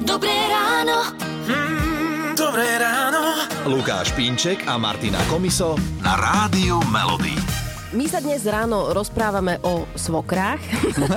Dobré ráno. Mm, dobré ráno. Lukáš Pínček a Martina Komiso na Rádiu Melody. My sa dnes ráno rozprávame o svokrách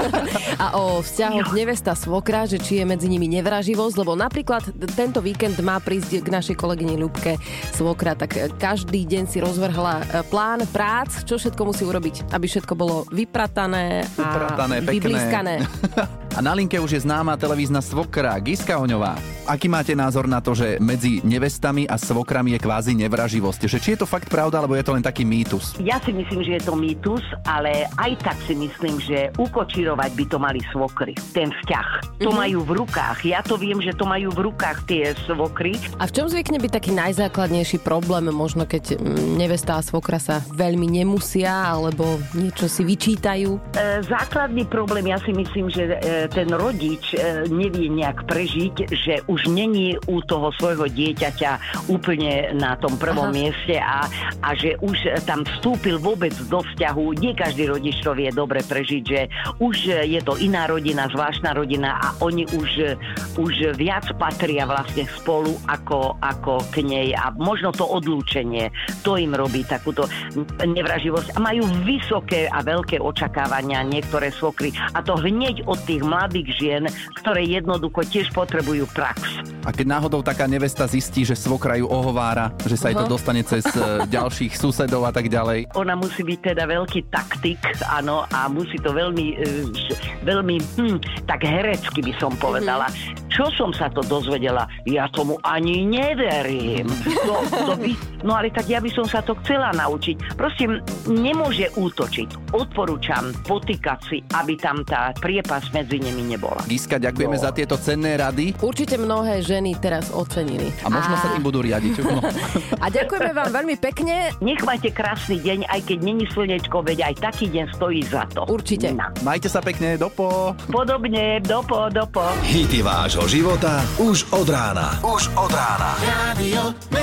a o vzťahoch nevesta svokra, že či je medzi nimi nevraživosť, lebo napríklad tento víkend má prísť k našej kolegyni Ľubke svokra, tak každý deň si rozvrhla e, plán prác, čo všetko musí urobiť, aby všetko bolo vypratané a pekné. vyblískané. A na linke už je známa televízna svokra Giska Oňová. Aký máte názor na to, že medzi nevestami a svokrami je kvázi nevraživosť? Že či je to fakt pravda, alebo je to len taký mýtus? Ja si myslím, že je to mýtus, ale aj tak si myslím, že ukočírovať by to mali svokry. Ten vzťah. To Mhm. majú v rukách. Ja to viem, že to majú v rukách tie svokry. A v čom zvykne byť taký najzákladnejší problém, možno keď mm, nevesta a svokra sa veľmi nemusia, alebo niečo si vyčítajú? E, základný problém, ja si myslím, že e, ten rodič e, nevie nejak prežiť, že už není u toho svojho dieťaťa úplne na tom prvom Aha. mieste a, a že už tam vstúpil vôbec do vzťahu. Nie každý rodič to vie dobre prežiť, že už je to iná rodina, zvláštna rodina a oni už, už viac patria vlastne spolu ako, ako k nej a možno to odlúčenie, to im robí takúto nevraživosť a majú vysoké a veľké očakávania niektoré svokry a to hneď od tých mladých žien, ktoré jednoducho tiež potrebujú prax. A keď náhodou taká nevesta zistí, že svokra ju ohovára, že sa jej to dostane cez e, ďalších susedov a tak ďalej. Ona musí byť teda veľký taktik, áno, a musí to veľmi, e, veľmi, hm, tak herecky by som povedala. Čo som sa to dozvedela? Ja tomu ani neverím. No, to by, no ale tak ja by som sa to chcela naučiť. Proste m- nemôže útočiť. Odporúčam potýkať si, aby tam tá priepas medzi nimi nebola. Giska, ďakujeme No. za tieto cenné rady Určite mnohé ženy teraz ocenili. a možno sa tým budú riadiť. No. A ďakujeme vám veľmi pekne. Nech máte krásny deň, aj keď není slnečko, veď aj taký deň stojí za to. Určite. No. Majte sa pekne, dopo. Podobne, dopo, dopo. Hity vášho života už od rána. Už od rána. Radio.